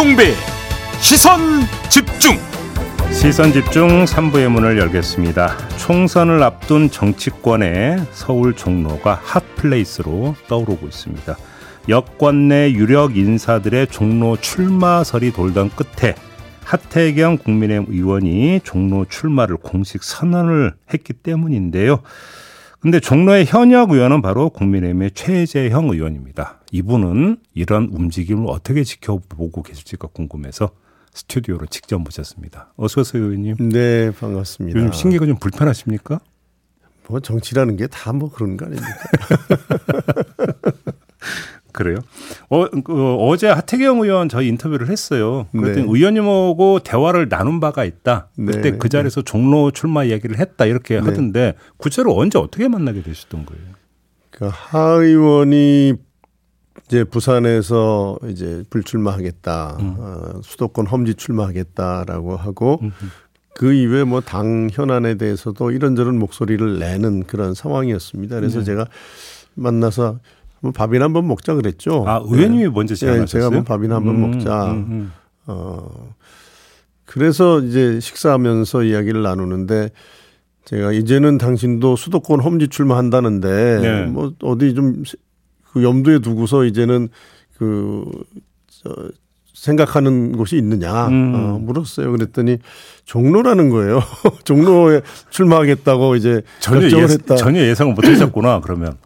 김종배 시선 집중 시선 집중 3부의 문을 열겠습니다. 총선을 앞둔 정치권의 서울 종로가 hot place로 떠오르고 있습니다. 여권 내 유력 인사들의 종로 출마설이 돌던 끝에 하태경 국민의힘 의원이 종로 출마를 공식 선언을 했기 때문인데요. 근데 종로의 현역 의원은 바로 국민의힘의 최재형 의원입니다. 이분은 이런 움직임을 어떻게 지켜보고 계실지가 궁금해서 스튜디오로 직접 모셨습니다. 어서 오세요, 의원님. 네, 반갑습니다. 요즘 신기가 좀 불편하십니까? 뭐 정치라는 게 다 뭐 그런 거 아닙니까? 그래요? 어, 그, 어제 하태경 의원 저희 인터뷰를 했어요. 그랬더니 네. 의원님하고 대화를 나눈 바가 있다. 그때 네. 그 자리에서 종로 출마 이야기를 했다 이렇게 하던데 구체로 언제 어떻게 만나게 되셨던 거예요? 그하 의원이 이제 부산에서 이제 불출마하겠다, 어, 수도권 험지 출마하겠다라고 하고 그 이외에 뭐 당 현안에 대해서도 이런저런 목소리를 내는 그런 상황이었습니다. 그래서 제가 만나서 밥이나 한번 먹자 그랬죠. 아 의원님이 네. 먼저 예, 제안하셨어요? 제가 한번 밥이나 한번 음, 먹자. 음, 음. 어, 그래서 이제 식사하면서 이야기를 나누는데 제가 이제는 당신도 수도권 험지 출마한다는데 네. 뭐 어디 좀 그 염두에 두고서 이제는 그, 저, 생각하는 곳이 있느냐 음. 어, 물었어요. 그랬더니 종로라는 거예요. 종로에 출마하겠다고 이제 전혀, 결정을 예, 했다. 전혀 예상을 못 하셨구나 그러면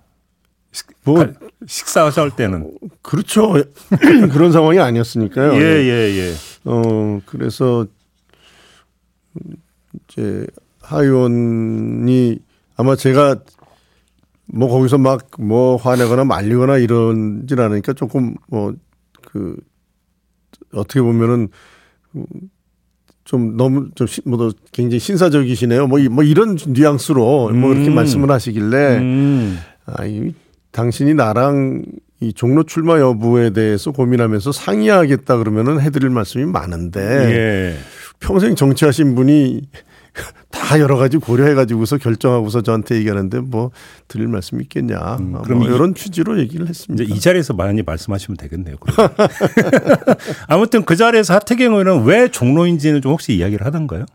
뭐 가- 식사하실 때는 그렇죠. 그런 상황이 아니었으니까요. 예예 예. 어, 그래서 이제 하 의원이 아마 제가 뭐 거기서 막 뭐 화내거나 말리거나 이런질 않으니까 조금 뭐 그 어떻게 보면은 좀 너무 좀뭐 굉장히 신사적이시네요. 뭐, 이- 뭐 이런 뉘앙스로 뭐 그렇게 음. 말씀을 하시길래 음. 아, 이 당신이 나랑 이 종로 출마 여부에 대해서 고민하면서 상의하겠다 그러면은 해드릴 말씀이 많은데 예. 평생 정치하신 분이 다 여러 가지 고려해가지고서 결정하고서 저한테 얘기하는데 뭐 드릴 말씀이 있겠냐. 음, 아, 그럼 뭐 이- 이런 취지로 얘기를 했습니다. 이제 이 자리에서 많이 말씀하시면 되겠네요. 아무튼 그 자리에서 하태경 의원은 왜 종로인지는 좀 혹시 이야기를 하던가요?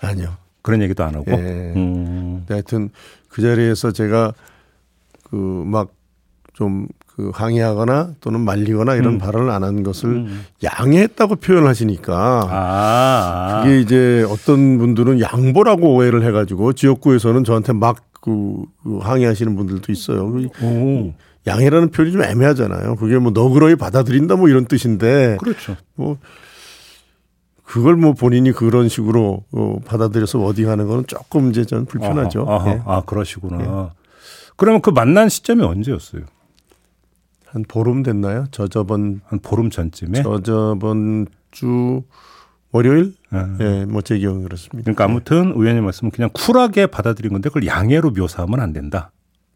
아니요. 그런 얘기도 안 하고. 예. 음. 하여튼 그 자리에서 제가 그막 좀그 항의하거나 또는 말리거나 이런 음. 발언을 안 한 것을 양해했다고 표현하시니까 아. 그게 이제 어떤 분들은 양보라고 오해를 해가지고 지역구에서는 저한테 막그 그 항의하시는 분들도 있어요. 그 오. 양해라는 표현이 좀 애매하잖아요. 그게 뭐 너그러이 받아들인다 뭐 이런 뜻인데 그렇죠. 뭐 그걸 뭐 본인이 그런 식으로 어, 받아들여서 어디하는 거는 조금 이제 전 불편하죠. 아하, 아하. 예. 아, 그러시구나. 그러면 그 만난 시점이 언제였어요? 한 보름 됐나요? 저 저번 한 보름 전쯤에? 저 저번 주 월요일? 아. 예, 뭐 제 기억은 그렇습니다. 그러니까 아무튼 의원님 말씀은 그냥 쿨하게 받아들인 건데 그걸 양해로 묘사하면 안 된다.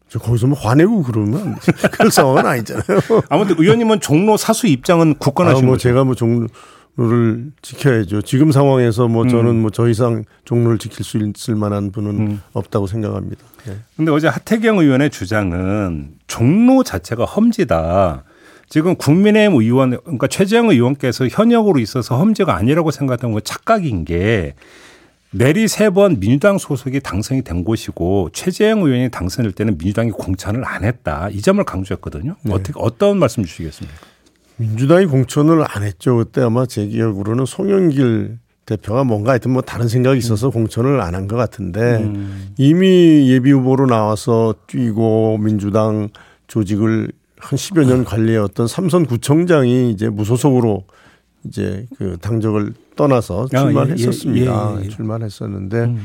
저 거기서 뭐 화내고 그러면 그런 상황은 아니잖아요. 아무튼 의원님은 종로 사수 입장은 아, 굳건하신 뭐 거죠. 제가 뭐 종로 를 지켜야죠. 지금 상황에서 뭐 저는 뭐 저 이상 종로를 지킬 수 있을 만한 분은 음. 없다고 생각합니다. 예. 근데 어제 하태경 의원의 주장은 종로 자체가 험지다. 지금 국민의힘 의원, 그러니까 최재형 의원께서 현역으로 있어서 험지가 아니라고 생각하던 건 착각인 게 내리 세 번 민주당 소속이 당선이 된 곳이고 최재형 의원이 당선될 때는 민주당이 공천을 안 했다. 이 점을 강조했거든요. 어떻게 어떤 말씀 주시겠습니까? 민주당이 공천을 안 했죠. 그때 아마 제 기억으로는 송영길 대표가 뭔가 하여튼 뭐 다른 생각이 있어서 공천을 안 한 것 같은데 이미 예비 후보로 나와서 뛰고 민주당 조직을 한 10여 년 관리해왔던 삼선 구청장이 이제 무소속으로 이제 그 당적을 떠나서 아, 출마를 예, 예, 했었습니다. 예, 예. 출마를 했었는데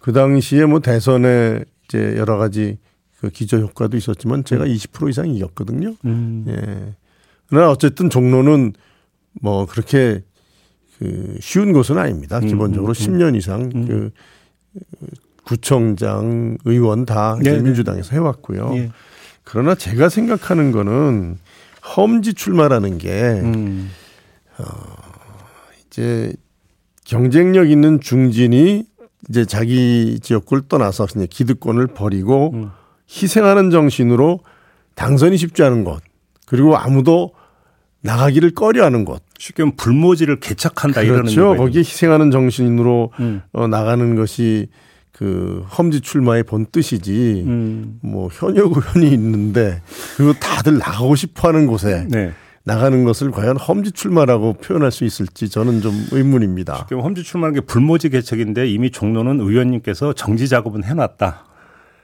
그 당시에 뭐 대선에 이제 여러 가지 그 기저 효과도 있었지만 제가 20% 이상 이겼거든요. 음. 예. 그러나 어쨌든 종로는 뭐 그렇게 그 쉬운 곳은 아닙니다. 음, 기본적으로 10년 이상 그 구청장, 의원 다 네, 네. 민주당에서 해왔고요. 예. 그러나 제가 생각하는 거는 험지 출마라는 게 음. 이제 경쟁력 있는 중진이 이제 자기 지역구를 떠나서 그냥 기득권을 버리고 희생하는 정신으로 당선이 쉽지 않은 것 그리고 아무도 나가기를 꺼려하는 곳. 쉽게 말하면 불모지를 개척한다 이러는 그렇죠. 거기에 희생하는 정신으로 음. 어, 나가는 것이 그 험지 출마의 본 뜻이지. 음. 뭐 현역 의원이 있는데 그리고 다들 나가고 싶어하는 곳에 네. 나가는 것을 과연 험지 출마라고 표현할 수 있을지 저는 좀 의문입니다. 쉽게 험지 출마하는 게 불모지 개척인데 이미 종로는 의원님께서 정지 작업은 해놨다.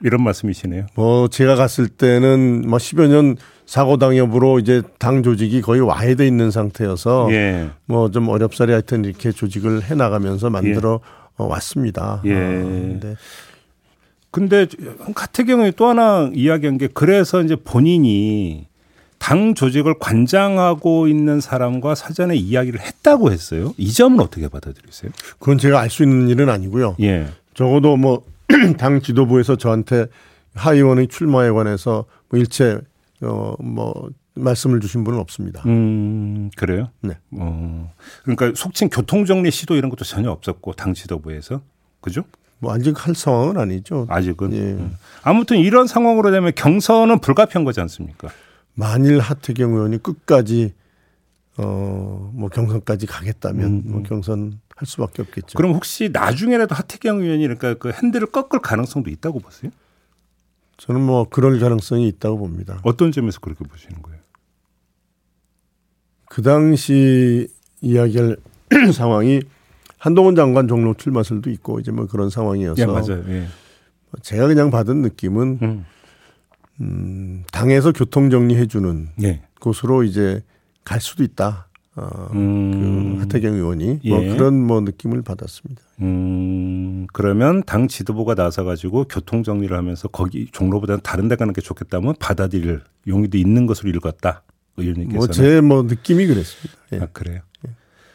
이런 말씀이시네요. 뭐 제가 갔을 때는 뭐 10여 년 사고 당협으로 이제 당 조직이 거의 와해돼 있는 상태여서 예. 뭐좀 어렵사리 하여튼 이렇게 조직을 해 나가면서 만들어 예. 왔습니다. 예. 아, 근데 근데 가태경이 또 하나 이야기한 게 그래서 이제 본인이 당 조직을 관장하고 있는 사람과 사전에 이야기를 했다고 했어요. 이 점은 어떻게 받아들이세요? 그건 제가 알 수 있는 일은 아니고요. 예. 적어도 뭐 당 지도부에서 저한테 하의원의 출마에 관해서 뭐 일체 어 뭐 말씀을 주신 분은 없습니다. 음 그래요? 네. 어 그러니까 속칭 교통정리 시도 이런 것도 전혀 없었고 당 지도부에서 그죠? 뭐 아직 할 상황은 아니죠. 아직은. 예. 음. 아무튼 이런 상황으로 되면 경선은 불가피한 거지 않습니까? 만일 하태경 의원이 끝까지 어 뭐 경선까지 가겠다면 음. 뭐 경선 할 수밖에 없겠죠. 그럼 혹시 나중에라도 하태경 의원이 그러니까 그 핸들을 꺾을 가능성도 있다고 보세요? 저는 뭐 그럴 가능성이 있다고 봅니다. 어떤 점에서 그렇게 보시는 거예요? 그 당시 이야기할 상황이 한동훈 장관 종로 출마설도 있고 이제 뭐 그런 상황이어서 예, 맞아요. 예. 제가 그냥 받은 느낌은 음. 음 당에서 교통 정리해 주는 예. 곳으로 이제 갈 수도 있다. 어, 음. 그 하태경 의원이 뭐 예. 뭐 그런 뭐 느낌을 받았습니다. 음, 그러면 당 지도부가 나서 가지고 교통 정리를 하면서 거기 종로보다는 다른 데 가는 게 좋겠다면 받아들일 용의도 있는 것으로 읽었다. 의원님께서는. 뭐제뭐 뭐 느낌이 그랬습니다. 예. 아, 그래요. 예.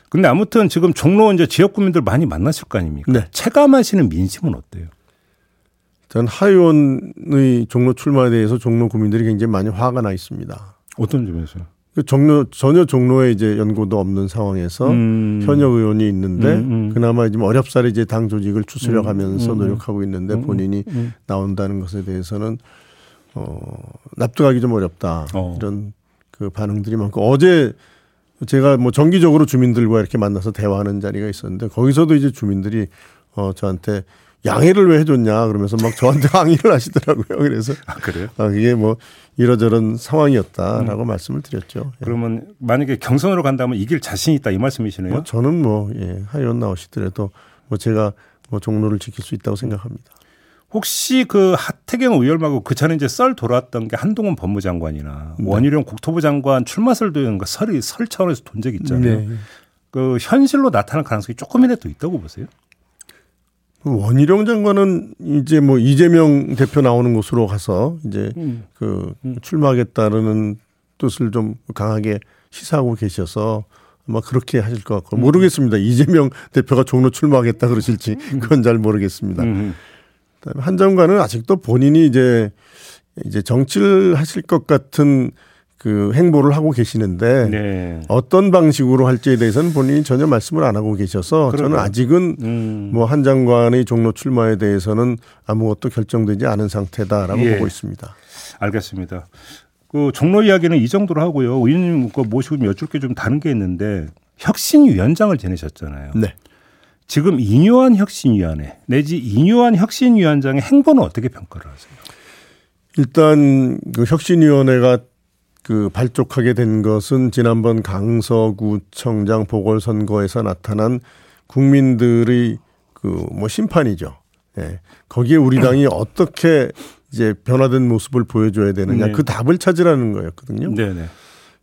근데 아무튼 지금 종로 이제 지역 구민들 많이 만났을 거 아닙니까? 네. 체감하시는 민심은 어때요? 전 하의원의 종로 출마에 대해서 종로 구민들이 굉장히 많이 화가 나 있습니다. 어떤 점에서요? 그 종로 전혀 종로에 이제 연고도 없는 상황에서 음. 현역 의원이 있는데 음, 음. 그나마 지금 어렵사리 이제 당 조직을 추스려가면서 음, 음, 음. 노력하고 있는데 본인이 나온다는 것에 대해서는 어 납득하기 좀 어렵다 어. 이런 그 반응들이 많고 어제 제가 뭐 정기적으로 주민들과 이렇게 만나서 대화하는 자리가 있었는데 거기서도 이제 주민들이 어 저한테 양해를 왜 해줬냐 그러면서 막 저한테 항의를 하시더라고요. 그래서 아, 그래요? 아, 그게 뭐 이러저런 상황이었다라고 음. 말씀을 드렸죠. 예. 그러면 만약에 경선으로 간다면 이길 자신 있다 이 말씀이시네요? 뭐 저는 뭐 예, 하의원 나오시더라도 뭐 제가 뭐 종로를 지킬 수 있다고 생각합니다. 혹시 그 하태경 의원 말고 그 전에 이제 썰 돌았던 게 한동훈 법무장관이나 네. 원희룡 국토부 장관 출마설도 이런 거 설이 설 차원에서 돈 적 있잖아요. 네. 그 현실로 나타날 가능성이 조금이라도 있다고 보세요? 원희룡 장관은 이제 뭐 이재명 대표 나오는 곳으로 가서 이제 음. 그 음. 출마하겠다는 뜻을 좀 강하게 시사하고 계셔서 아마 그렇게 하실 것 같고 모르겠습니다. 이재명 대표가 종로 출마하겠다 그러실지 음. 그건 잘 모르겠습니다. 음. 한 장관은 아직도 본인이 이제 이제 정치를 하실 것 같은 그 행보를 하고 계시는데 네. 어떤 방식으로 할지에 대해서는 본인이 전혀 말씀을 안 하고 계셔서 그러면. 저는 아직은 음. 뭐한 장관의 종로 출마에 대해서는 아무것도 결정되지 않은 상태다라고 예. 보고 있습니다. 알겠습니다. 그 종로 이야기는 이 정도로 하고요. 의원님 그 모시고 여쭐 게 좀 다른 게 있는데 혁신위원장을 지내셨잖아요. 네. 지금 이뇨한 혁신위원회 내지 이뇨한 혁신위원장의 행보는 어떻게 평가를 하세요? 일단 그 혁신위원회가 그 발족하게 된 것은 지난번 강서구청장 보궐선거에서 나타난 국민들의 그 뭐 심판이죠. 예. 거기에 우리 당이 어떻게 이제 변화된 모습을 보여줘야 되느냐 네. 그 답을 찾으라는 거였거든요. 네네.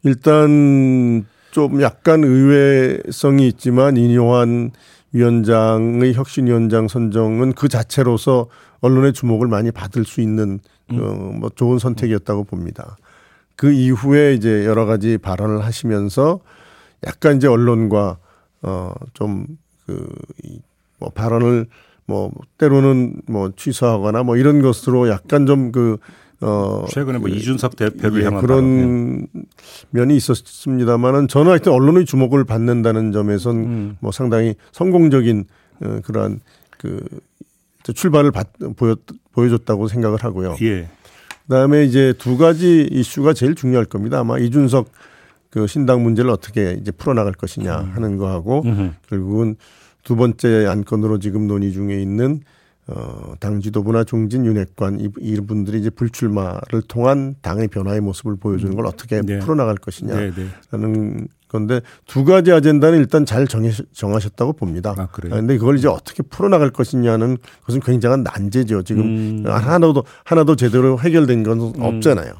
일단 좀 약간 의외성이 있지만 인요한 위원장의 혁신위원장 선정은 그 자체로서 언론의 주목을 많이 받을 수 있는 음. 어, 뭐 좋은 선택이었다고 봅니다. 그 이후에 이제 여러 가지 발언을 하시면서 약간 이제 언론과 어좀그뭐 발언을 뭐 때로는 뭐 취소하거나 뭐 이런 것으로 약간 좀그 어 최근에 뭐 이준석 대표를 예, 향한 그런 발언. 면이 있었습니다만은 저는 하여튼 언론의 주목을 받는다는 점에선 음. 뭐 상당히 성공적인 어, 그러한 그 출발을 받, 보여 보여줬다고 생각을 하고요. 예. 그다음에 이제 두 가지 이슈가 제일 중요할 겁니다. 아마 이준석 그 신당 문제를 어떻게 이제 풀어나갈 것이냐 음. 하는 거하고 결국은 두 번째 안건으로 지금 논의 중에 있는 어, 당 지도부나 중진 윤핵관 이- 이분들이 이제 불출마를 통한 당의 변화의 모습을 보여주는 걸 어떻게 네. 풀어나갈 것이냐라는 네, 네. 건데 두 가지 아젠다는 일단 잘 정해, 정하셨다고 봅니다. 아, 그래요? 근데 그걸 이제 어떻게 풀어나갈 것이냐는 것은 굉장한 난제죠. 지금 음. 하나도 하나도 제대로 해결된 건 없잖아요.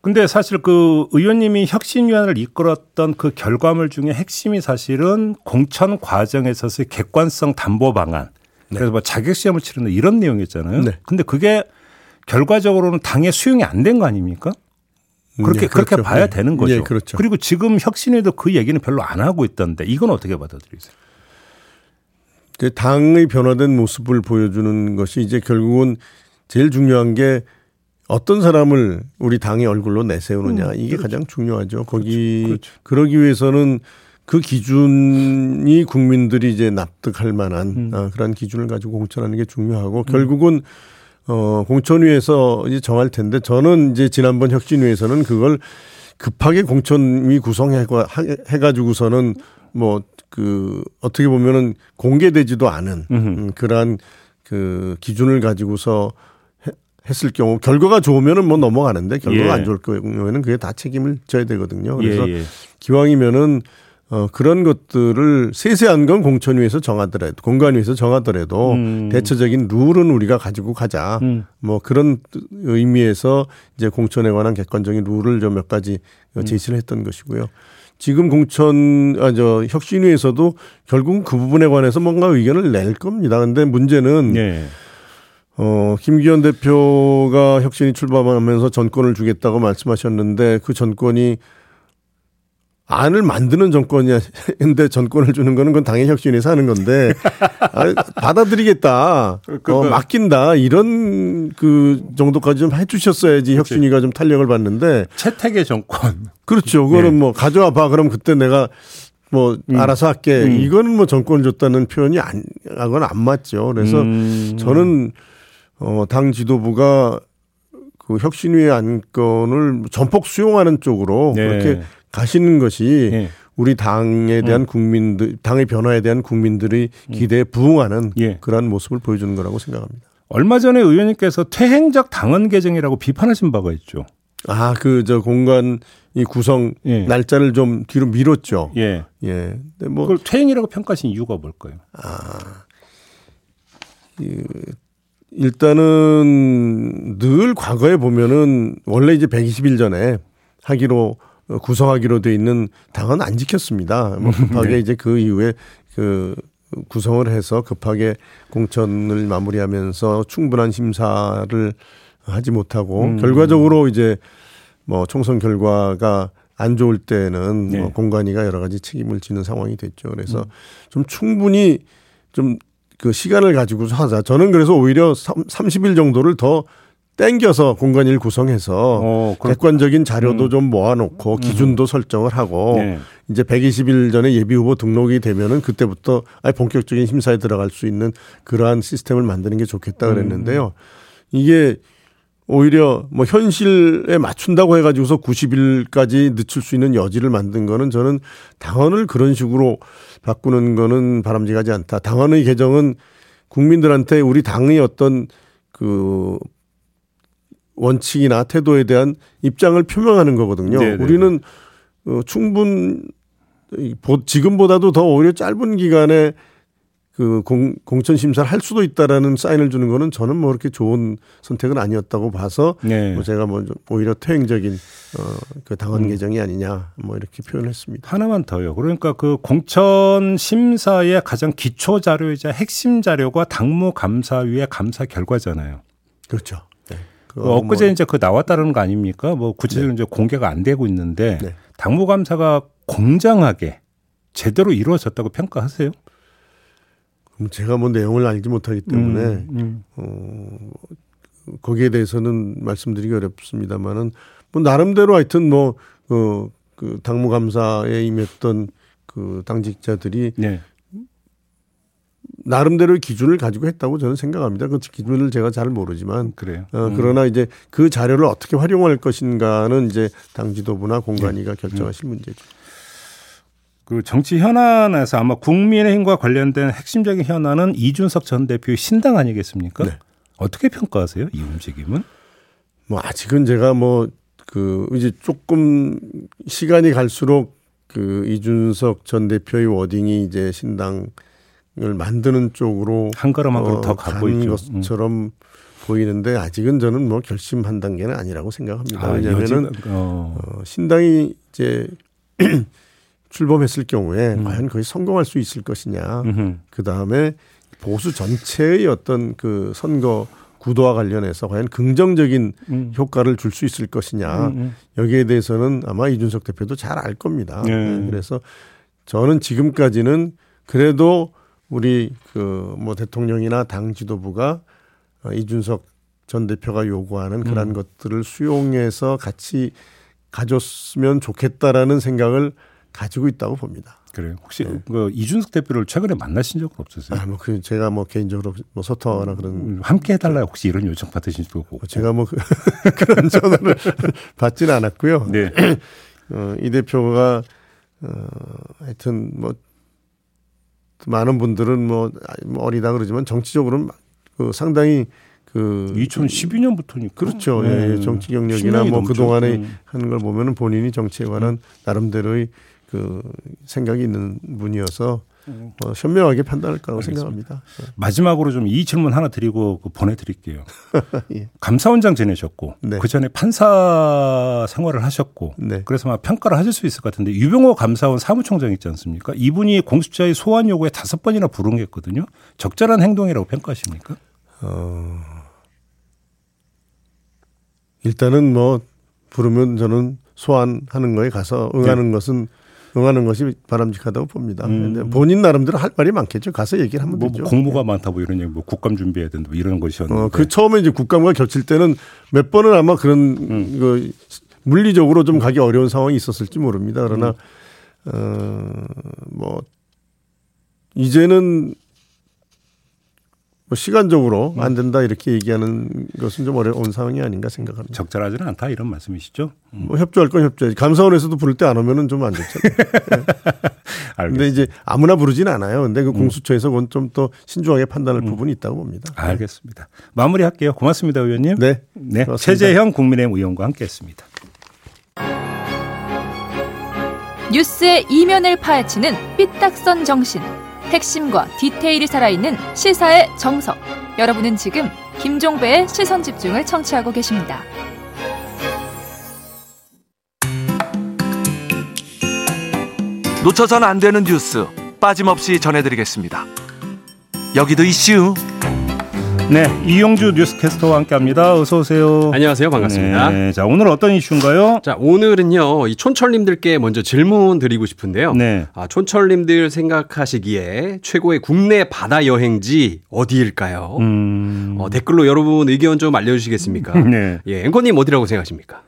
근데 사실 그 의원님이 혁신위원회를 이끌었던 그 결과물 중에 핵심이 사실은 공천 과정에 있어서의 객관성 담보 방안. 그래서 뭐 자격 시험을 치르는 이런 내용이었잖아요. 네. 근데 그게 결과적으로는 당에 수용이 안 된 거 아닙니까? 그렇게 네, 그렇게 그렇죠. 봐야 네. 되는 거죠. 네, 그렇죠. 리고 지금 혁신위도 그 얘기는 별로 안 하고 있던데 이건 어떻게 받아들이세요? 그 당의 변화된 모습을 보여주는 것이 이제 결국은 제일 중요한 게 어떤 사람을 우리 당의 얼굴로 내세우느냐 이게 가장 중요하죠. 거기 그렇죠. 그러기 위해서는 그 기준이 국민들이 이제 납득할 만한 아, 그런 기준을 가지고 공천하는 게 중요하고 결국은 어 공천위에서 이제 정할 텐데 저는 이제 지난번 혁신위에서는 그걸 급하게 공천위 구성해 해가지고서는 뭐 그 어떻게 보면은 공개되지도 않은 음, 그러한 그 기준을 가지고서 해- 했을 경우 결과가 좋으면은 뭐 넘어가는데 결과가 예. 안 좋을 경우에는 그게 다 책임을 져야 되거든요. 그래서 예, 예. 기왕이면은 어 그런 것들을 세세한 건 공천 위에서 정하더라도 공관위에서 정하더라도 음. 대체적인 룰은 우리가 가지고 가자. 음. 뭐 그런 의미에서 이제 공천에 관한 객관적인 룰을 좀 몇 가지 어, 음. 제시를 했던 것이고요. 지금 공천 아 저 혁신위에서도 결국은 그 부분에 관해서 뭔가 의견을 낼 겁니다. 근데 문제는 예. 어, 김기현 대표가 혁신이 출범하면서 전권을 주겠다고 말씀하셨는데 그 전권이 안을 만드는 정권이었는데 전권을 주는 거는 그건 당연히 혁신에서 하는 건데 아, 받아들이겠다, 어, 맡긴다 이런 그 정도까지 좀 해주셨어야지 혁신이가 좀 탄력을 받는데 채택의 정권. 그렇죠. 그거는 네. 뭐 가져와 봐. 그럼 그때 내가 뭐 음. 알아서 할게. 이거는 뭐 정권을 줬다는 표현이 안, 그건 안 맞죠. 그래서 음. 저는 어, 당 지도부가 그 혁신위의 안건을 전폭 수용하는 쪽으로 네. 그렇게 가시는 것이 예. 우리 당에 대한 음. 국민들, 당의 변화에 대한 국민들의 기대에 부응하는 예. 그러한 모습을 보여주는 거라고 생각합니다. 얼마 전에 의원님께서 퇴행적 당헌 개정이라고 비판하신 바가 있죠. 아, 그 저 공간 이 구성 예. 날짜를 좀 뒤로 미뤘죠. 예. 예. 근데 뭐 그걸 퇴행이라고 평가하신 이유가 뭘까요? 일단은 늘 과거에 보면은 원래 이제 120일 전에 하기로 어, 구성하기로 돼 있는 당은 안 지켰습니다. 뭐 급하게 네. 이제 그 이후에 그 구성을 해서 급하게 공천을 마무리하면서 충분한 심사를 하지 못하고 음. 결과적으로 이제 뭐 총선 결과가 안 좋을 때는 네. 뭐 공관위가 여러 가지 책임을 지는 상황이 됐죠. 그래서 음. 좀 충분히 좀 그 시간을 가지고서 하자. 저는 그래서 오히려 30일 정도를 더 땡겨서 공간일 구성해서 어, 객관적인 자료도 좀 모아놓고 기준도 설정을 하고 네. 이제 120일 전에 예비 후보 등록이 되면은 그때부터 아예 본격적인 심사에 들어갈 수 있는 그러한 시스템을 만드는 게 좋겠다 그랬는데요. 이게 오히려 뭐 현실에 맞춘다고 해가지고서 90일까지 늦출 수 있는 여지를 만든 거는 저는 당헌을 그런 식으로 바꾸는 거는 바람직하지 않다. 당헌의 개정은 국민들한테 우리 당의 어떤 그 원칙이나 태도에 대한 입장을 표명하는 거거든요. 네네네. 우리는 어, 충분 지금보다도 더 오히려 짧은 기간에 그 공, 공천 심사를 할 수도 있다라는 사인을 주는 거는 저는 뭐 그렇게 좋은 선택은 아니었다고 봐서 네. 뭐 제가 뭐좀 오히려 퇴행적인 어그 당헌 개정이 아니냐 뭐 이렇게 표현했습니다. 하나만 더요. 그러니까 그 공천 심사의 가장 기초 자료이자 핵심 자료가 당무 감사위의 감사 결과잖아요. 그렇죠. 네. 그 그거 엊그제 뭐 이제 그 나왔다는 거 아닙니까? 뭐 구체적으로 이제 공개가 안 되고 있는데 네. 당무감사가 공정하게 제대로 이루어졌다고 평가하세요? 그럼 제가 뭐 내용을 알지 못하기 때문에 음, 음. 거기에 대해서는 말씀드리기 어렵습니다만은 뭐 나름대로 하여튼 뭐그그 당무감사에 임했던 그 당직자들이 네. 나름대로의 기준을 가지고 했다고 저는 생각합니다. 그 기준을 제가 잘 모르지만 그래요. 어, 음. 그러나 이제 그 자료를 어떻게 활용할 것인가는 이제 당 지도부나 공관위가 결정하실 문제죠. 그 정치 현안에서 아마 국민의힘과 관련된 핵심적인 현안은 이준석 전 대표의 신당 아니겠습니까? 네. 어떻게 평가하세요? 이 움직임은? 뭐 아직은 제가 뭐 그 이제 조금 시간이 갈수록 그 이준석 전 대표의 워딩이 이제 신당 을 만드는 쪽으로 한 걸음 한 걸음 어, 더 가고 있죠. 것처럼 보이는데 아직은 저는 뭐 결심한 단계는 아니라고 생각합니다. 아, 왜냐하면은 어. 어, 신당이 이제 출범했을 경우에 음. 과연 거기 성공할 수 있을 것이냐. 그 다음에 보수 전체의 어떤 그 선거 구도와 관련해서 과연 긍정적인 음. 효과를 줄 수 있을 것이냐. 음, 음. 여기에 대해서는 아마 이준석 대표도 잘 알 겁니다. 네. 네, 그래서 저는 지금까지는 그래도 우리 그 뭐 대통령이나 당 지도부가 어, 이준석 전 대표가 요구하는 그러한 음. 것들을 수용해서 같이 가졌으면 좋겠다라는 생각을 가지고 있다고 봅니다. 그래요. 혹시 네. 그 이준석 대표를 최근에 만나신 적은 없으세요? 아, 뭐, 그, 제가 뭐, 개인적으로 뭐, 소통하거나 그런, 음, 함께 해달라요. 혹시 이런 요청 받으신 적도 없고. 뭐 제가 뭐, 그, 그런 전화를 받지는 않았고요. 네. 어, 이 대표가, 어, 하여튼 뭐, 많은 분들은 뭐, 뭐 어리다 그러지만 정치적으로는 그 상당히 그, 2012년부터니까. 그렇죠. 네. 예, 예. 정치 경력이나 10년이 뭐 넘죠. 그동안에 음. 하는 걸 보면은 본인이 정치에 관한 나름대로의 그 생각이 있는 분이어서 어, 현명하게 판단할 거라고 알겠습니다. 생각합니다. 마지막으로 좀 이 질문 하나 드리고 그 보내드릴게요. 예. 감사원장 지내셨고 네. 그 전에 판사 생활을 하셨고 네. 그래서 아마 평가를 하실 수 있을 것 같은데 유병호 감사원 사무총장 있지 않습니까? 이분이 공수처의 소환 요구에 다섯 번이나 불응했거든요. 적절한 행동이라고 평가하십니까? 어, 일단은 뭐 부르면 저는 소환하는 거에 가서 응하는 것은 응하는 것이 바람직하다고 봅니다. 근데 본인 나름대로 할 말이 많겠죠. 가서 얘기를 하면 뭐, 되죠. 뭐 공무가 많다 뭐 이런 얘기, 뭐 국감 준비해야 된다 뭐 이런 것이었는데. 어, 그 처음에 이제 국감과 겹칠 때는 몇 번은 아마 그런 그 물리적으로 좀 가기 어려운 상황이 있었을지 모릅니다. 그러나 어뭐 이제는 뭐 시간적으로 안 된다 이렇게 얘기하는 것은 좀 어려운 상황이 아닌가 생각합니다. 적절하지는 않다 이런 말씀이시죠? 음, 뭐 협조할 건 협조해야지. 감사원에서도 부를 때 안 오면은 좀 안 좋잖아요. 알겠습니다. 근데 이제 아무나 부르진 않아요. 근데 그 공수처에서 그건 좀더 신중하게 판단할 부분이 있다고 봅니다. 알겠습니다. 마무리할게요. 고맙습니다, 의원님. 네. 네, 고맙습니다. 최재형 국민의힘 의원과 함께했습니다. 뉴스의 이면을 파헤치는 삐딱선 정신. 핵심과 디테일이 살아있는 시사의 정석. 여러분은 지금 김종배의 시선 집중을 청취하고 계십니다. 놓쳐선 안 되는 뉴스 빠짐없이 전해드리겠습니다. 여기도 이슈. 네, 이용주 뉴스캐스터와 함께합니다. 어서 오세요. 안녕하세요. 반갑습니다. 네, 자 오늘 어떤 이슈인가요? 자, 오늘은요, 이 촌철님들께 먼저 질문 드리고 싶은데요. 네. 아, 촌철님들 생각하시기에 최고의 국내 바다 여행지 어디일까요? 음, 어, 댓글로 여러분 의견 좀 알려주시겠습니까? 네. 예, 앵커님 어디라고 생각하십니까?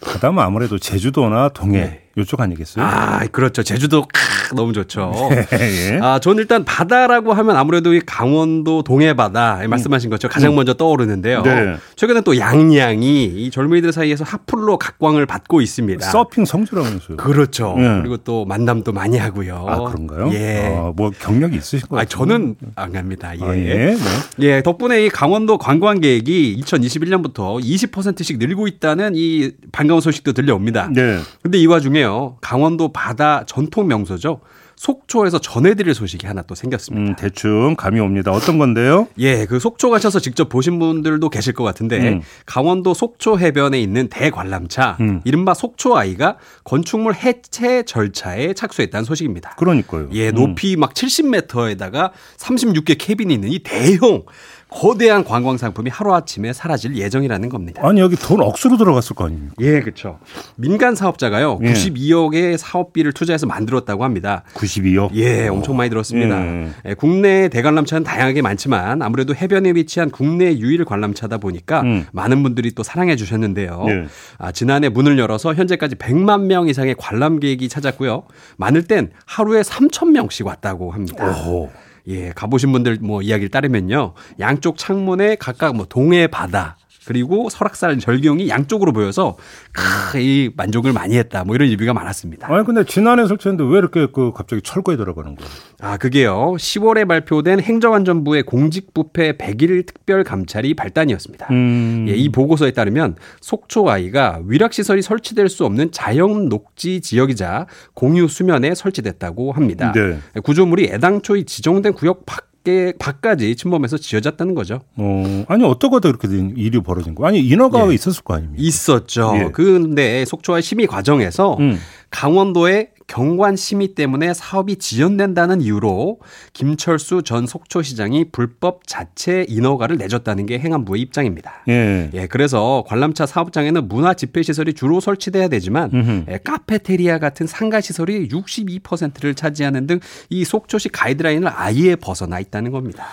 바다면 아무래도 제주도나 동해 네. 이쪽 아니겠어요? 아, 그렇죠. 제주도 크, 너무 좋죠. 예. 아, 저는 일단 바다라고 하면 아무래도 이 강원도 동해 바다 말씀하신 것처럼 가장 먼저 떠오르는데요. 네. 최근에 또 양양이 이 젊은이들 사이에서 핫플로 각광을 받고 있습니다. 서핑 성주라면서요. 그렇죠. 네. 그리고 또 만남도 많이 하고요. 아 그런가요? 예. 아, 뭐 경력이 있으신 것 아. 저는 안 갑니다. 예. 아, 예. 네. 예, 덕분에 이 강원도 관광객이 2021년부터 20%씩 늘고 있다는 이 반가운 소식도 들려옵니다. 네. 근데 이 와중에요. 강원도 바다 전통 명소죠. 속초에서 전해드릴 소식이 하나 또 생겼습니다. 음, 대충 감이 옵니다. 어떤 건데요? 예, 그 속초 가셔서 직접 보신 분들도 계실 것 같은데 음. 강원도 속초 해변에 있는 대관람차 음. 이른바 속초 아이가 건축물 해체 절차에 착수했다는 소식입니다. 그러니까요. 예, 음. 높이 막 70m에다가 36개 캐빈이 있는 이 대형 거대한 관광 상품이 하루아침에 사라질 예정이라는 겁니다. 아니 여기 돈 억수로 들어갔을 거 아닙니까? 예, 그렇죠. 민간 사업자가요. 예. 92억의 사업비를 투자해서 만들었다고 합니다. 92억. 예, 엄청 많이 들었습니다. 예. 예, 국내 대관람차는 다양하게 많지만 아무래도 해변에 위치한 국내 유일 관람차다 보니까 음. 많은 분들이 또 사랑해 주셨는데요. 예. 아, 지난해 문을 열어서 현재까지 100만 명 이상의 관람객이 찾았고요. 많을 땐 하루에 3천 명씩 왔다고 합니다. 오. 예, 가보신 분들 뭐 이야기를 따르면요. 양쪽 창문에 각각 뭐 동해 바다, 그리고 설악산 절경이 양쪽으로 보여서 크, 이 만족을 많이 했다. 뭐 이런 리뷰가 많았습니다. 아니 근데 지난해 설치했는데 왜 이렇게 그 갑자기 철거에 들어가는 거예요? 아, 그게요. 10월에 발표된 행정안전부의 공직부패 100일 특별 감찰이 발단이었습니다. 음. 예, 이 보고서에 따르면 속초 아이가 위락시설이 설치될 수 없는 자연 녹지 지역이자 공유 수면에 설치됐다고 합니다. 네. 구조물이 애당초에 지정된 구역 밖 에 밖까지 침범해서 지어졌다는 거죠. 어, 아니 어떠고도 이렇게 된 일이 벌어진 거? 아니 인허가가 예. 있었을 거 아닙니까? 있었죠. 예. 근데 속초와 심의 과정에서 음. 강원도의 경관 심의 때문에 사업이 지연된다는 이유로 김철수 전 속초시장이 불법 자체 인허가를 내줬다는 게 행안부의 입장입니다. 예. 예, 그래서 관람차 사업장에는 문화 집회 시설이 주로 설치돼야 되지만 음흠. 예, 카페테리아 같은 상가 시설이 62%를 차지하는 등 이 속초시 가이드라인을 아예 벗어나 있다는 겁니다.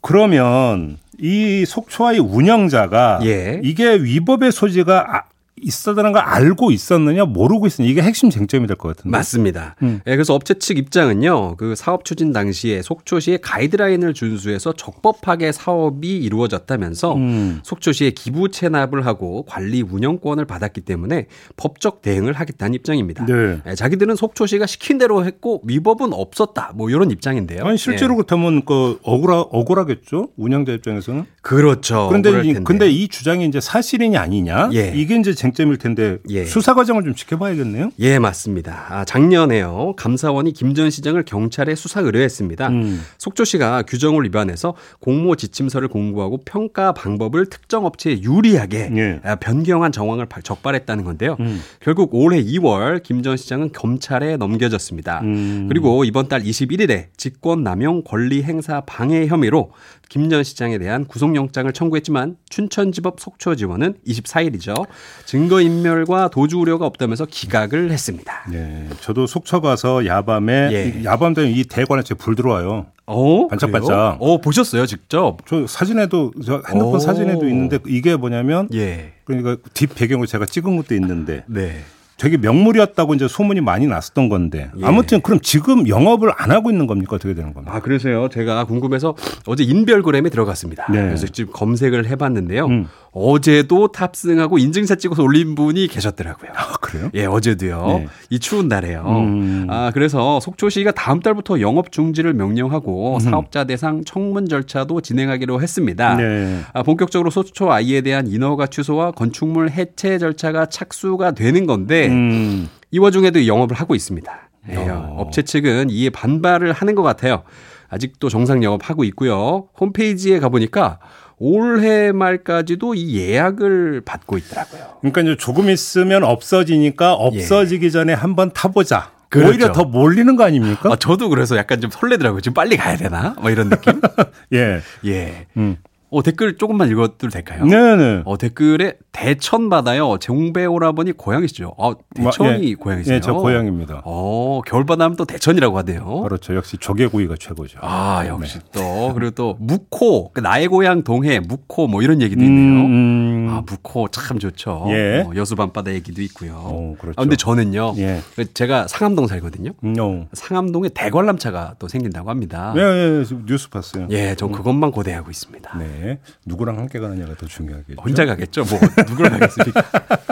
그러면 이 속초와의 운영자가 예. 이게 위법의 소지가 아- 있었다는 걸 알고 있었느냐 모르고 있었느냐 이게 핵심 쟁점이 될 것 같은데. 맞습니다. 음. 예, 그래서 업체 측 입장은요, 그 사업 추진 당시에 속초시의 가이드라인을 준수해서 적법하게 사업이 이루어졌다면서 음. 속초시에 기부 체납을 하고 관리 운영권을 받았기 때문에 법적 대응을 하겠다는 입장입니다. 네. 예, 자기들은 속초시가 시킨 대로 했고 위법은 없었다. 뭐 이런 입장인데요. 아니 실제로 예. 그렇다면 그 억울하 억울하겠죠 운영자 입장에서는. 그렇죠. 그런데 이. 근데 이 주장이 이제 사실이냐 아니냐 예. 이게 이제 쟁 점일 텐데 예. 수사 과정을 좀 지켜봐야겠네요. 예, 맞습니다. 아, 작년에요. 감사원이 김전 시장을 경찰에 수사 의뢰했습니다. 음. 속초시가 규정을 위반해서 공모 지침서를 공부하고 평가 방법을 특정 업체에 유리하게 예. 아, 변경한 정황을 발- 적발했다는 건데요. 음. 결국 올해 2월 김전 시장은 검찰에 넘겨졌습니다. 음. 그리고 이번 달 21일에 직권 남용 권리 행사 방해 혐의로 김 전 시장에 대한 구속영장을 청구했지만 춘천지법 속초지원은 24일이죠. 증거인멸과 도주 우려가 없다면서 기각을 했습니다. 네, 저도 속초 가서 야밤에 예. 이 야밤 되면 이 대관에 제불 들어와요. 어, 반짝반짝. 어, 보셨어요, 직접? 저 사진에도 저 핸드폰 오. 사진에도 있는데 이게 뭐냐면 예. 그러니까 뒷 배경으로 제가 찍은 것도 있는데 네. 되게 명물이었다고 이제 소문이 많이 났었던 건데 예. 아무튼 그럼 지금 영업을 안 하고 있는 겁니까 어떻게 되는 겁니까? 아, 그래서요. 제가 궁금해서 어제 인별그램에 들어갔습니다. 네. 그래서 지금 검색을 해봤는데요. 음. 어제도 탑승하고 인증샷 찍어서 올린 분이 계셨더라고요. 아 그래요? 예, 어제도요. 네. 이 추운 날에요. 음. 아, 그래서 속초시가 다음 달부터 영업 중지를 명령하고 사업자 대상 청문 절차도 진행하기로 했습니다. 네. 아, 본격적으로 속초 아이에 대한 인허가 취소와 건축물 해체 절차가 착수가 되는 건데 음. 이 와중에도 영업을 하고 있습니다. 예, 어. 업체 측은 이에 반발을 하는 것 같아요. 아직도 정상 영업하고 있고요. 홈페이지에 가보니까 올해 말까지도 이 예약을 받고 있더라고요. 그러니까 이제 조금 있으면 없어지니까 없어지기 전에 한번 타보자. 그렇죠. 오히려 더 몰리는 거 아닙니까? 아, 저도 그래서 약간 좀 설레더라고요. 지금 빨리 가야 되나? 뭐 이런 느낌? 예. 예. 음. 어, 댓글 조금만 읽어도 될까요? 네네. 어, 댓글에 대천 바다요. 종배 오라버니 고향이시죠? 어, 대천이 예. 고향이세요? 예, 저 고향입니다. 어, 겨울바다 하면 또 대천이라고 하대요. 그렇죠. 역시 조개구이가 최고죠. 아, 역시 네. 또. 그리고 또, 묵호. 그 나의 고향 동해, 묵호 뭐 이런 얘기도 음, 있네요. 음. 아, 묵호 참 좋죠. 예. 어, 여수 밤바다 얘기도 있고요. 어, 그렇죠. 아, 근데 저는요. 예. 제가 상암동 살거든요. 음, 어. 상암동에 대관람차가 또 생긴다고 합니다. 예, 예, 뉴스 봤어요. 예, 전 그것만 고대하고 있습니다. 네. 누구랑 함께 가느냐가 더 중요하겠죠. 혼자 가겠죠. 뭐 누구랑 가겠습니까?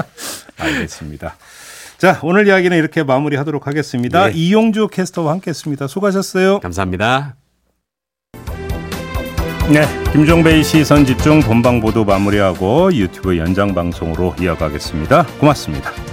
알겠습니다. 자, 오늘 이야기는 이렇게 마무리하도록 하겠습니다. 예. 이용주 캐스터와 함께했습니다. 수고하셨어요. 감사합니다. 네, 김종배의 시선 집중 본방 보도 마무리하고 유튜브 연장 방송으로 이어가겠습니다. 고맙습니다.